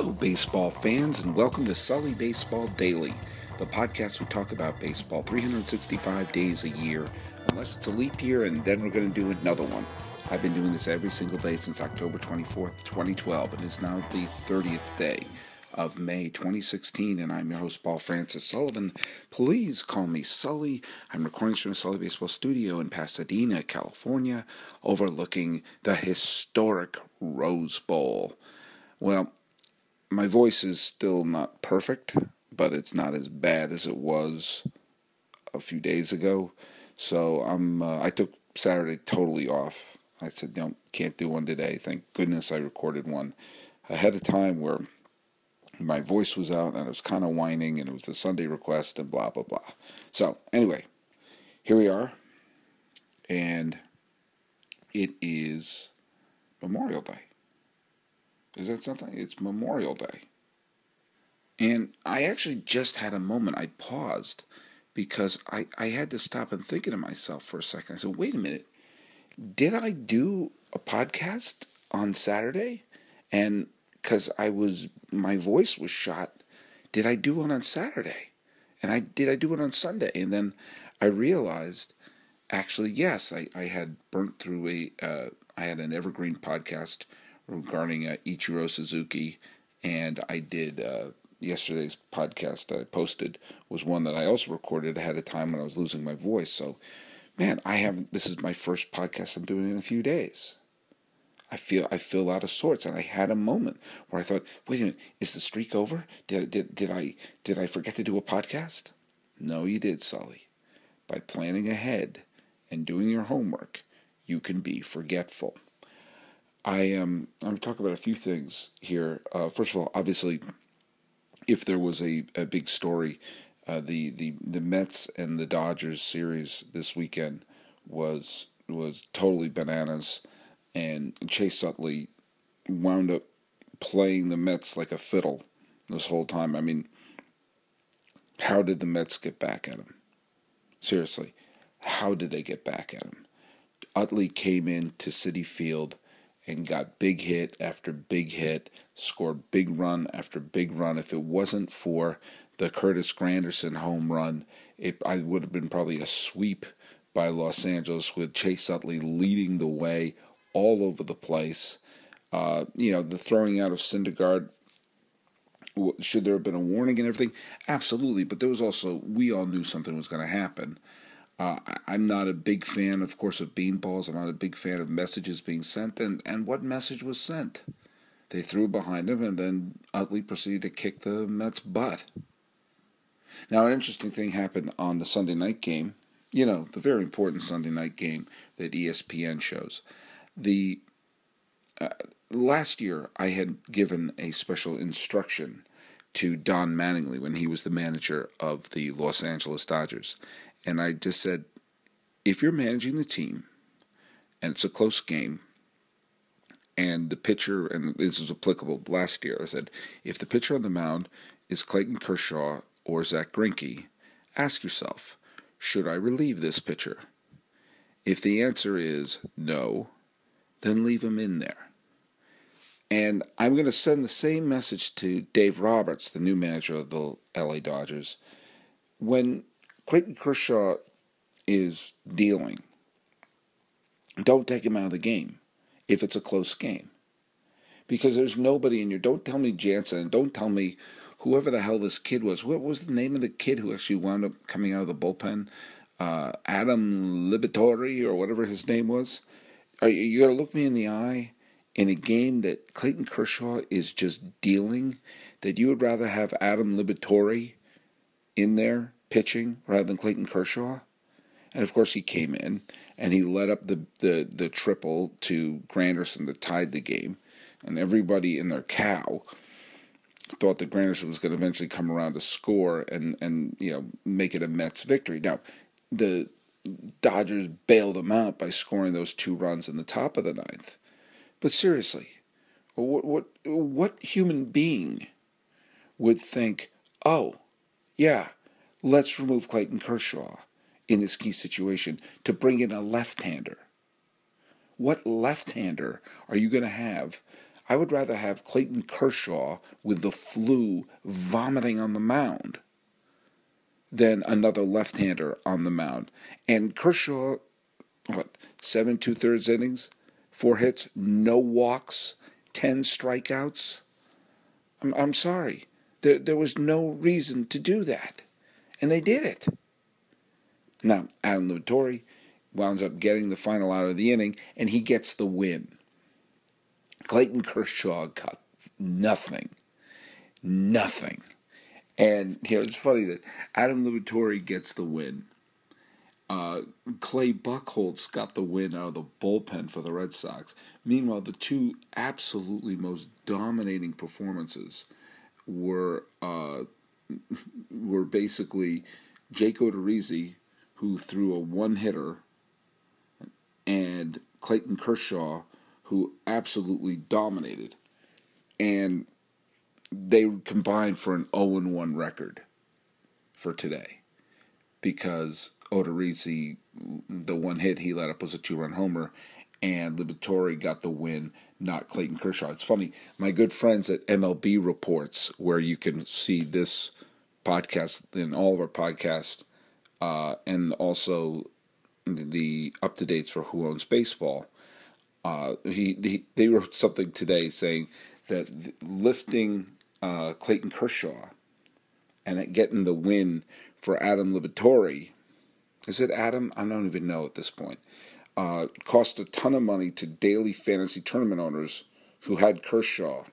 Hello, baseball fans, and welcome to Sully Baseball Daily, the podcast we talk about baseball 365 days a year, unless it's a leap year, and then we're going to do another one. I've been doing this every single day since October 24th, 2012, and it's now the 30th day of May 2016, and I'm your host, Paul Francis Sullivan. Please call me Sully. I'm recording from the Sully Baseball Studio in Pasadena, California, overlooking the historic Rose Bowl. Well, my voice is still not perfect, but it's not as bad as it was a few days ago. So I'm uh, I took Saturday totally off. I said, don't can't do one today. Thank goodness I recorded one ahead of time where my voice was out and it was kind of whining and it was the Sunday request and blah blah blah. So anyway, here we are, and it is Memorial Day. Is that something? It's Memorial Day. And I actually just had a moment. I paused because I, I had to stop and thinking to myself for a second. I said, wait a minute. Did I do a podcast on Saturday? And because I was, my voice was shot, did I do one on Saturday? And I did I do it on Sunday? And then I realized, actually, yes, I, I had burnt through a, uh, I had an evergreen podcast regarding uh, Ichiro Suzuki, and I did uh, yesterday's podcast that I posted was one that I also recorded ahead of time when I was losing my voice. So, man, I have this is my first podcast I'm doing in a few days. I feel I feel out of sorts, and I had a moment where I thought, "Wait a minute, is the streak over? Did did did I did I forget to do a podcast?" No, you did, Sully. By planning ahead and doing your homework, you can be forgetful. I am. Um, I'm going to talk about a few things here. Uh, first of all, obviously, if there was a, a big story, uh, the the the Mets and the Dodgers series this weekend was was totally bananas, and Chase Utley wound up playing the Mets like a fiddle this whole time. I mean, how did the Mets get back at him? Seriously, how did they get back at him? Utley came into Citi Field and got big hit after big hit, scored big run after big run. If it wasn't for the Curtis Granderson home run, it I would have been probably a sweep by Los Angeles with Chase Utley leading the way all over the place. Uh, you know, the throwing out of Syndergaard. Should there have been a warning and everything? Absolutely, but there was also we all knew something was going to happen. Uh, I'm not a big fan, of course, of beanballs. I'm not a big fan of messages being sent. And, and what message was sent? They threw behind him, and then Utley proceeded to kick the Mets' butt. Now, an interesting thing happened on the Sunday night game. You know, the very important Sunday night game that ESPN shows. The uh, last year, I had given a special instruction to Don Mattingly when he was the manager of the Los Angeles Dodgers. And I just said, if you're managing the team and it's a close game, and the pitcher, and this is applicable last year, I said, if the pitcher on the mound is Clayton Kershaw or Zack Greinke, ask yourself, should I relieve this pitcher? If the answer is no, then leave him in there. And I'm going to send the same message to Dave Roberts, the new manager of the LA Dodgers. When Clayton Kershaw is dealing. Don't take him out of the game if it's a close game. Because there's nobody in your. Don't tell me Jansen. Don't tell me whoever the hell this kid was. What was the name of the kid who actually wound up coming out of the bullpen? Uh, Adam Liberatore or whatever his name was. Are you, you got to look me in the eye in a game that Clayton Kershaw is just dealing. That you would rather have Adam Liberatore in there pitching rather than Clayton Kershaw. And of course, he came in and he led up the, the, the triple to Granderson that tied the game. And everybody in their cow thought that Granderson was going to eventually come around to score and, and you know make it a Mets victory. Now, the Dodgers bailed him out by scoring those two runs in the top of the ninth. But seriously, what what what human being would think, oh, yeah, let's remove Clayton Kershaw in this key situation to bring in a left hander. What left hander are you going to have? I would rather have Clayton Kershaw with the flu vomiting on the mound than another left hander on the mound. And Kershaw, what, seven two thirds innings, four hits, no walks, 10 strikeouts? I'm, I'm sorry. There, there was no reason to do that. And they did it. Now, Adam Liberatore winds up getting the final out of the inning, and he gets the win. Clayton Kershaw got nothing. Nothing. And you know, it's funny that Adam Liberatore gets the win. Uh, Clay Buchholz got the win out of the bullpen for the Red Sox. Meanwhile, the two absolutely most dominating performances were uh, were basically Jake Odorizzi, who threw a one hitter, and Clayton Kershaw, who absolutely dominated. And they combined for an 0 1 record for today because Odorizzi, the one hit he let up was a two run homer, and Liberatore got the win, not Clayton Kershaw. It's funny, my good friends at MLB Reports, where you can see this podcast and all of our podcasts, uh, and also the up to dates for Who Owns Baseball. Uh, he, he, they wrote something today saying that lifting uh, Clayton Kershaw and getting the win for Adam Liberatore. Is it Adam? I don't even know at this point. Uh, cost a ton of money to daily fantasy tournament owners who had Kershaw,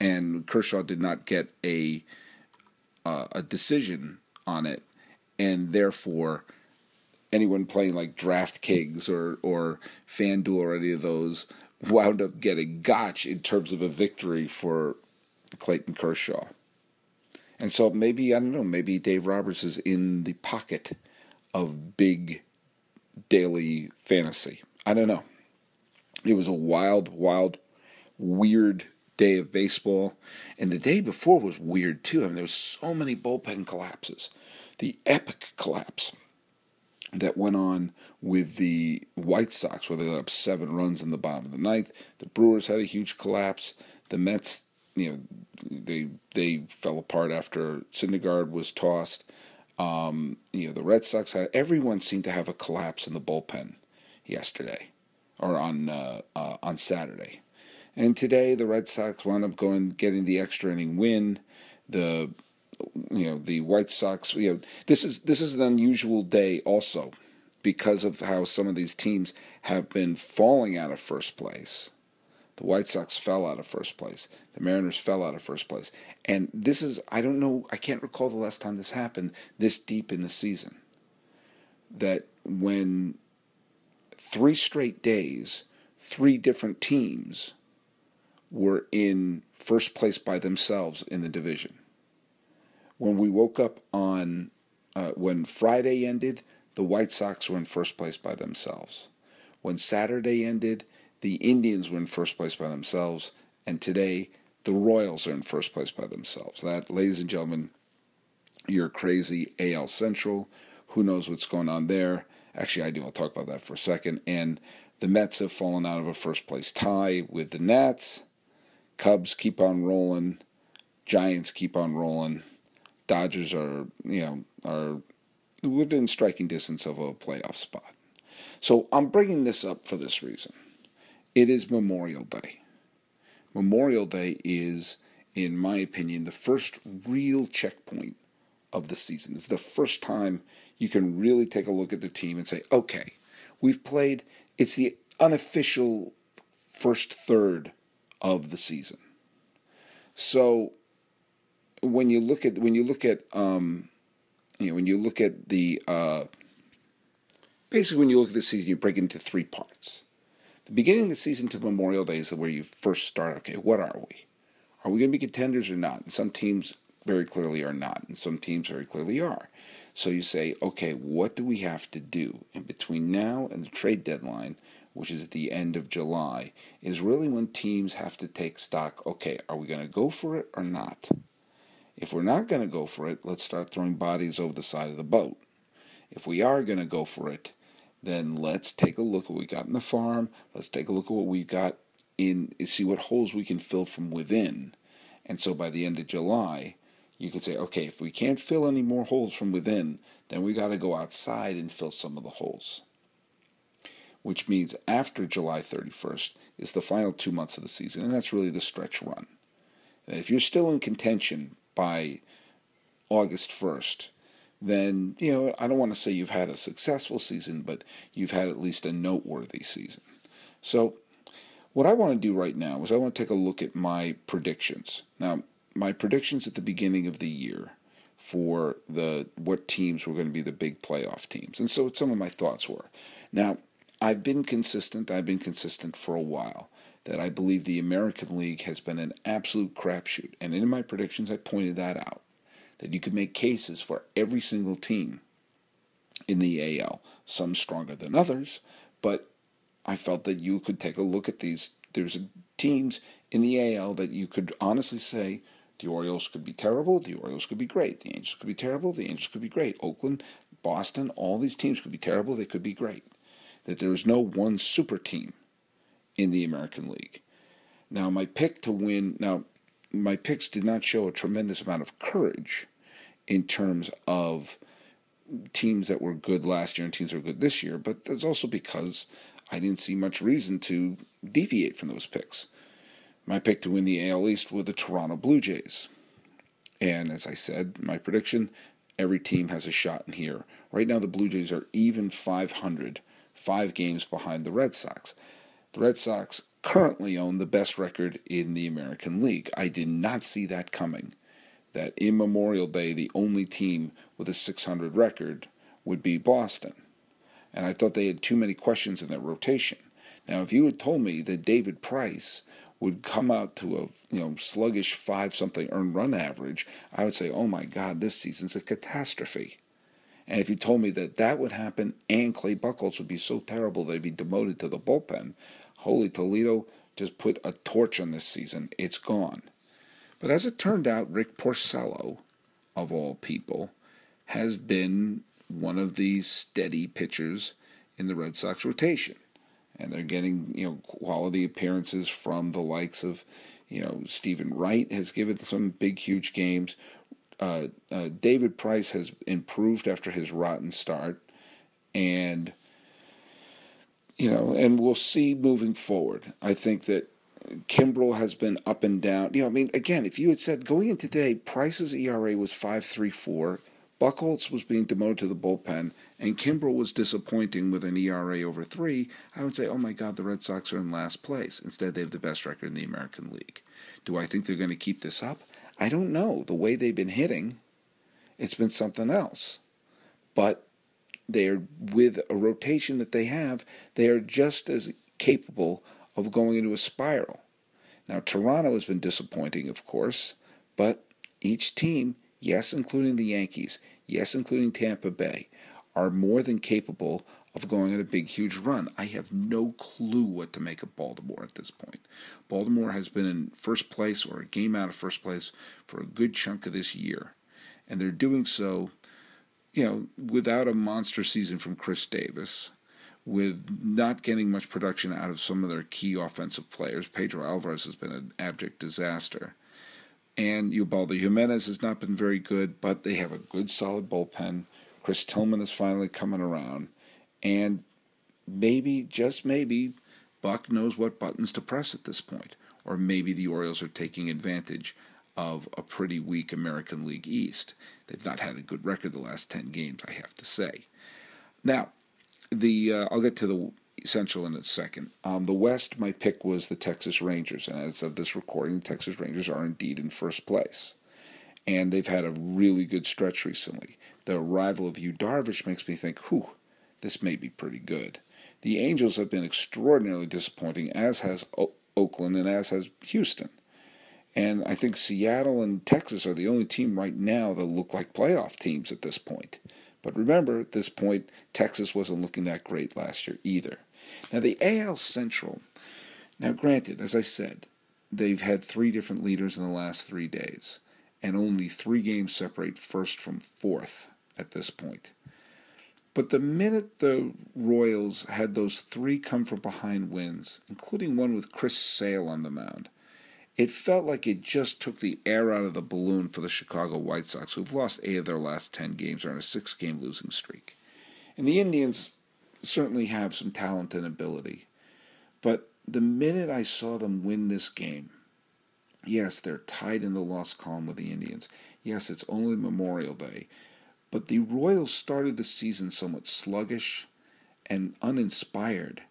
and Kershaw did not get a uh, a decision on it, and therefore anyone playing like DraftKings or or FanDuel or any of those wound up getting gotch in terms of a victory for Clayton Kershaw. And so maybe, I don't know, maybe Dave Roberts is in the pocket of big daily fantasy. I don't know. It was a wild, wild, weird day of baseball. And the day before was weird too. I mean, there was so many bullpen collapses. The epic collapse that went on with the White Sox, where they let up seven runs in the bottom of the ninth. The Brewers had a huge collapse. The Mets you know they they fell apart after Syndergaard was tossed. Um, you know the Red Sox had everyone seemed to have a collapse in the bullpen yesterday or on uh, uh, on Saturday, and today the Red Sox wound up going getting the extra inning win. The you know the White Sox you know this is this is an unusual day also because of how some of these teams have been falling out of first place the White Sox fell out of first place. The Mariners fell out of first place. And this is, I don't know, I can't recall the last time this happened this deep in the season. That when three straight days, three different teams were in first place by themselves in the division. When we woke up on, uh, when Friday ended, the White Sox were in first place by themselves. When Saturday ended, the Indians were in first place by themselves, and today the Royals are in first place by themselves. That, ladies and gentlemen, you're crazy AL Central. Who knows what's going on there? Actually, I do. I'll talk about that for a second. And the Mets have fallen out of a first place tie with the Nats. Cubs keep on rolling. Giants keep on rolling. Dodgers are, you know, are within striking distance of a playoff spot. So I'm bringing this up for this reason. It is Memorial Day. Memorial Day is, in my opinion, the first real checkpoint of the season. It's the first time you can really take a look at the team and say, okay, we've played, it's the unofficial first third of the season. So when you look at when you look at um, you know when you look at the uh, basically when you look at the season, you break it into three parts. The beginning of the season to Memorial Day is where you first start. Okay, what are we? Are we going to be contenders or not? And some teams very clearly are not, and some teams very clearly are. So you say, okay, what do we have to do? in between now and the trade deadline, which is at the end of July, is really when teams have to take stock. Okay, are we going to go for it or not? If we're not going to go for it, let's start throwing bodies over the side of the boat. If we are going to go for it, then let's take a look at what we got in the farm. Let's take a look at what we've got in see what holes we can fill from within. And so by the end of July, you could say, okay, if we can't fill any more holes from within, then we got to go outside and fill some of the holes. Which means after July 31st is the final two months of the season, and that's really the stretch run. If you're still in contention by August 1st, then, you know, I don't want to say you've had a successful season, but you've had at least a noteworthy season. So, what I want to do right now is I want to take a look at my predictions. Now, my predictions at the beginning of the year for the what teams were going to be the big playoff teams. And so what some of my thoughts were. Now, I've been consistent, I've been consistent for a while that I believe the American League has been an absolute crapshoot. And in my predictions I pointed that out. That you could make cases for every single team in the AL, some stronger than others, but I felt that you could take a look at these. There's teams in the AL that you could honestly say the Orioles could be terrible, the Orioles could be great, the Angels could be terrible, the Angels could be great. Oakland, Boston, all these teams could be terrible, they could be great. That there is no one super team in the American League. Now, my pick to win, now, my picks did not show a tremendous amount of courage in terms of teams that were good last year and teams that were good this year, but that's also because I didn't see much reason to deviate from those picks. My pick to win the AL East were the Toronto Blue Jays. And as I said, my prediction every team has a shot in here. Right now, the Blue Jays are even 500, five games behind the Red Sox. The Red Sox currently own the best record in the American League. I did not see that coming. That in Memorial Day, the only team with a 600 record would be Boston and I thought they had too many questions in their rotation. Now, if you had told me that David Price would come out to a you know sluggish five something earned run average, I would say, oh my God, this season's a catastrophe. And if you told me that that would happen and Clay Buchholz would be so terrible that he'd be demoted to the bullpen, holy Toledo just put a torch on this season. It's gone. But as it turned out, Rick Porcello, of all people, has been one of the steady pitchers in the Red Sox rotation. And they're getting, you know, quality appearances from the likes of, you know, Steven Wright has given some big, huge games. Uh, uh, David Price has improved after his rotten start. And, you know, and we'll see moving forward. I think that Kimbrel has been up and down. You know, I mean, again, if you had said going into today, Price's ERA was 5.34, Buchholz was being demoted to the bullpen, and Kimbrel was disappointing with an ERA over three, I would say, oh my God, the Red Sox are in last place. Instead, they have the best record in the American League. Do I think they're going to keep this up? I don't know. The way they've been hitting, it's been something else. But they're with a rotation that they have, they are just as capable of going into a spiral. Now, Toronto has been disappointing, of course, but each team yes, including the Yankees, yes, including Tampa Bay, are more than capable of going on a big, huge run. I have no clue what to make of Baltimore at this point. Baltimore has been in first place or a game out of first place for a good chunk of this year. And they're doing so, you know, without a monster season from Chris Davis, with not getting much production out of some of their key offensive players. Pedro Alvarez has been an abject disaster. And Ubaldo Jimenez has not been very good, but they have a good, solid bullpen. Chris Tillman is finally coming around. And maybe, just maybe, Buck knows what buttons to press at this point. Or maybe the Orioles are taking advantage of a pretty weak American League East. They've not had a good record the last 10 games, I have to say. Now, the uh, I'll get to the Central in a second. Um, the West, my pick was the Texas Rangers, and as of this recording, the Texas Rangers are indeed in first place. And they've had a really good stretch recently. The arrival of Yu Darvish makes me think, whew, this may be pretty good. The Angels have been extraordinarily disappointing, as has o- Oakland and as has Houston. And I think Seattle and Texas are the only team right now that look like playoff teams at this point. But remember, at this point, Texas wasn't looking that great last year either. Now, the AL Central, now granted, as I said, they've had three different leaders in the last three days, and only three games separate first from fourth at this point. But the minute the Royals had those three come from behind wins, including one with Chris Sale on the mound, it felt like it just took the air out of the balloon for the Chicago White Sox, who've lost eight of their last 10 games, are on a six game losing streak. And the Indians certainly have some talent and ability. But the minute I saw them win this game, yes, they're tied in the loss column with the Indians. Yes, it's only Memorial Day. But the Royals started the season somewhat sluggish and uninspired.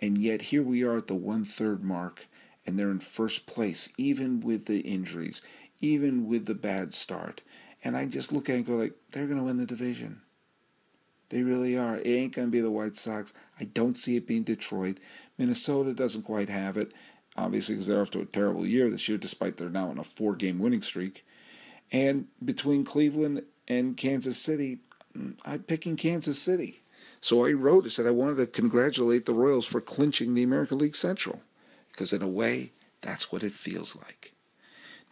And yet here we are at the one third mark and they're in first place, even with the injuries, even with the bad start. And I just look at it and go like, they're going to win the division. They really are. It ain't going to be the White Sox. I don't see it being Detroit. Minnesota doesn't quite have it, obviously, because they're to a terrible year this year, despite they're now on a four game winning streak. And between Cleveland and Kansas City, I'm picking Kansas City. So I wrote, I said I wanted to congratulate the Royals for clinching the American League Central because in a way, that's what it feels like.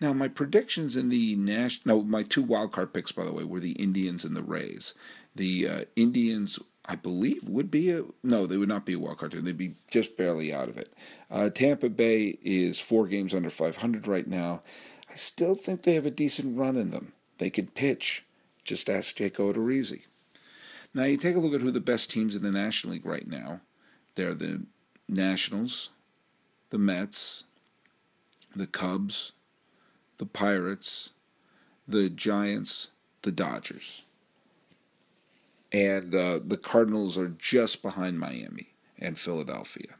Now, my predictions in the national, no, my two wildcard picks, by the way, were the Indians and the Rays. The uh, Indians, I believe, would be a no, they would not be a wildcard team. They'd be just barely out of it. Uh, Tampa Bay is four games under 500 right now. I still think they have a decent run in them. They can pitch. Just ask Jake Odorizzi. Now, you take a look at who the best teams in the National League right now. They're the Nationals, the Mets, the Cubs, the Pirates, the Giants, the Dodgers. And uh, the Cardinals are just behind Miami and Philadelphia.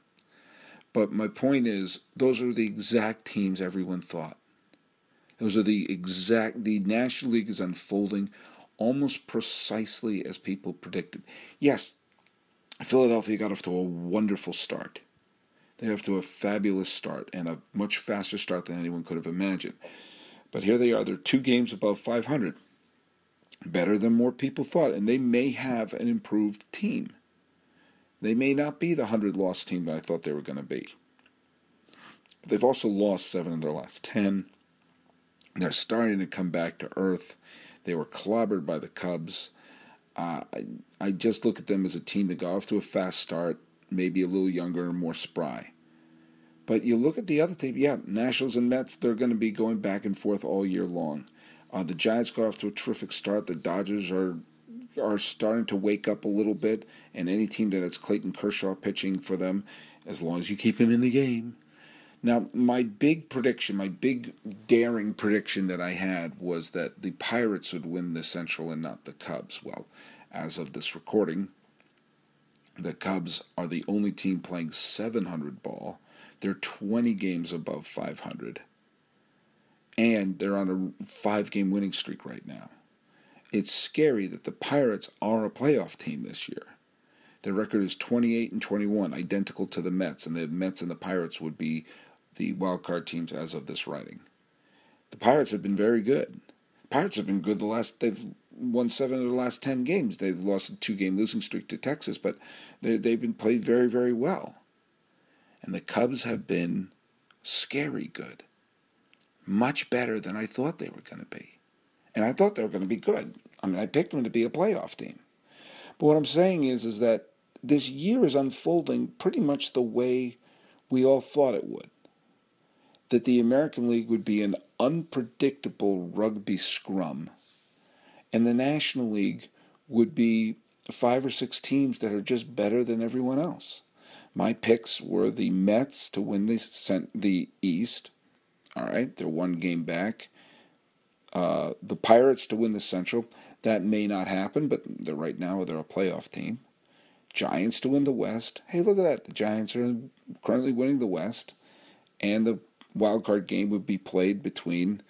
But my point is, those are the exact teams everyone thought. Those are the exact, the National League is unfolding almost precisely as people predicted. Yes, Philadelphia got off to a wonderful start. They have to a fabulous start and a much faster start than anyone could have imagined. But here they are, they're two games above 500. Better than more people thought, and they may have an improved team. They may not be the 100 loss team that I thought they were going to be. But they've also lost seven of their last 10. They're starting to come back to earth. They were clobbered by the Cubs. Uh, I, I just look at them as a team that got off to a fast start maybe a little younger and more spry. But you look at the other team, yeah, Nationals and Mets, they're going to be going back and forth all year long. Uh, the Giants got off to a terrific start. The Dodgers are are starting to wake up a little bit, and any team that has Clayton Kershaw pitching for them, as long as you keep him in the game. Now, my big prediction, my big daring prediction that I had was that the Pirates would win the Central and not the Cubs. Well, as of this recording, the Cubs are the only team playing 700 ball. They're 20 games above 500. And they're on a five game winning streak right now. It's scary that the Pirates are a playoff team this year. Their record is 28 and 21, identical to the Mets, and the Mets and the Pirates would be the wild card teams as of this writing. The Pirates have been very good. Pirates have been good the last they've won seven of the last ten games. They've lost a two game losing streak to Texas, but they, they've been played very, very well. And the Cubs have been scary good. Much better than I thought they were going to be. And I thought they were going to be good. I mean, I picked them to be a playoff team. But what I'm saying is, is that this year is unfolding pretty much the way we all thought it would. That the American League would be an unpredictable rugby scrum and the National League would be five or six teams that are just better than everyone else. My picks were the Mets to win the the East. All right, they're one game back. Uh, the Pirates to win the Central. That may not happen, but they're right now they're a playoff team. Giants to win the West. Hey, look at that. The Giants are currently winning the West, and the wild card game would be played between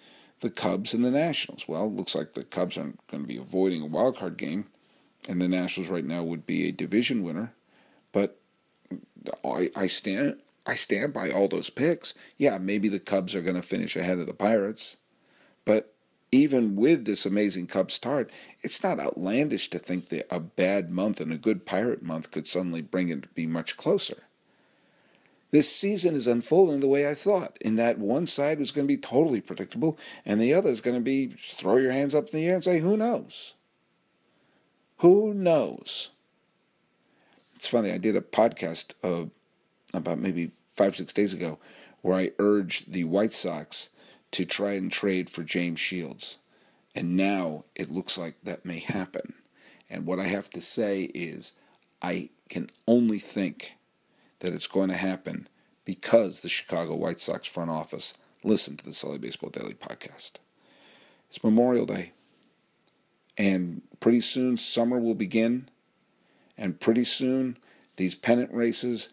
the Cubs and the Nationals. Well, looks like the Cubs aren't going to be avoiding a wild card game, and the Nationals right now would be a division winner. But I, I stand I stand by all those picks. Yeah, maybe the Cubs are going to finish ahead of the Pirates, but even with this amazing Cubs start, it's not outlandish to think that a bad month and a good Pirate month could suddenly bring it to be much closer this season is unfolding the way I thought, in that one side was going to be totally predictable, and the other is going to be throw your hands up in the air and say, who knows? Who knows? it's funny. I did a podcast uh, about maybe five six days ago where I urged the White Sox to try and trade for James Shields, and now it looks like that may happen. And what I have to say is, I can only think that it's going to happen because the Chicago White Sox front office listened to the Sully Baseball Daily podcast. It's Memorial Day, and pretty soon summer will begin, and pretty soon these pennant races,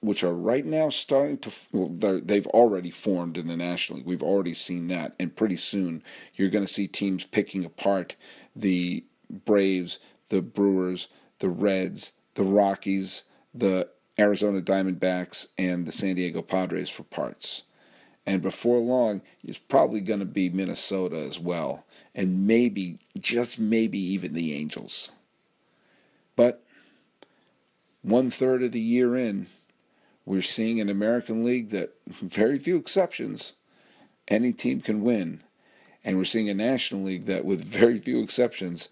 which are right now starting to, well, they've already formed in the National League. We've already seen that, and pretty soon you're going to see teams picking apart the Braves, the Brewers, the Reds, the Rockies, the Arizona Diamondbacks, and the San Diego Padres for parts. And before long, it's probably going to be Minnesota as well, and maybe, just maybe, even the Angels. But one third of the year in, we're seeing an American League that, very few exceptions, any team can win. And we're seeing a National League that, with very few exceptions,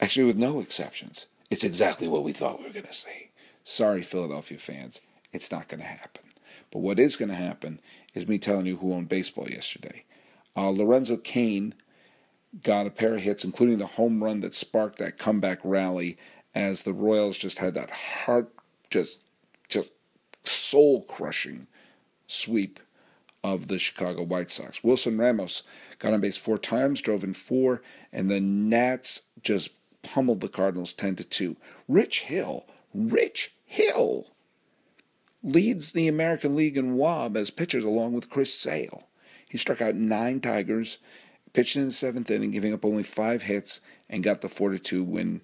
actually with no exceptions, it's exactly what we thought we were going to see. Sorry, Philadelphia fans, it's not going to happen. But what is going to happen is me telling you who owned baseball yesterday. Uh, Lorenzo Cain got a pair of hits, including the home run that sparked that comeback rally as the Royals just had that heart, just, just soul crushing sweep of the Chicago White Sox. Wilson Ramos got on base four times, drove in four, and the Nats just pummeled the Cardinals 10 to 2. Rich Hill, Rich Hill leads the American League in WOB as pitchers along with Chris Sale. He struck out nine Tigers, pitched in the seventh inning, giving up only five hits, and got the 4 2 win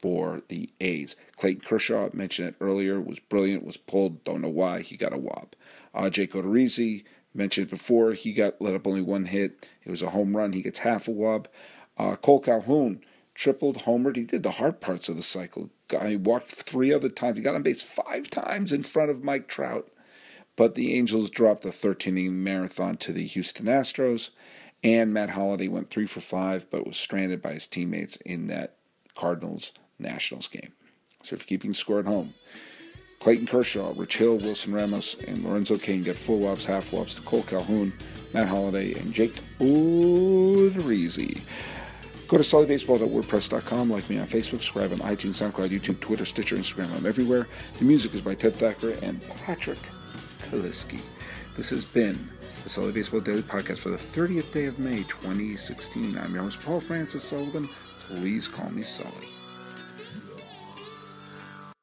for the A's. Clayton Kershaw, mentioned it earlier, was brilliant, was pulled, don't know why, he got a wob. Uh, Jake Odorizzi, mentioned before, he got let up only one hit. It was a home run, he gets half a wob. Uh, Cole Calhoun, tripled, homered. He did the hard parts of the cycle. He walked three other times. He got on base five times in front of Mike Trout. But the Angels dropped the 13 inning marathon to the Houston Astros. And Matt Holliday went three for five, but was stranded by his teammates in that Cardinals Nationals game. So if you're keeping score at home, Clayton Kershaw, Rich Hill, Wilson Ramos, and Lorenzo Cain get full wobs, half wobs to Cole Calhoun, Matt Holliday, and Jake Odorizzi. Go to sullybaseball.wordpress.com, like me on Facebook, subscribe on iTunes, SoundCloud, YouTube, Twitter, Stitcher, Instagram. I'm everywhere. The music is by Ted Thacker and Patrick Kaliski. This has been the Sully Baseball Daily Podcast for the 30th day of May, 2016. I'm your host, Paul Francis Sullivan. Please call me Sully.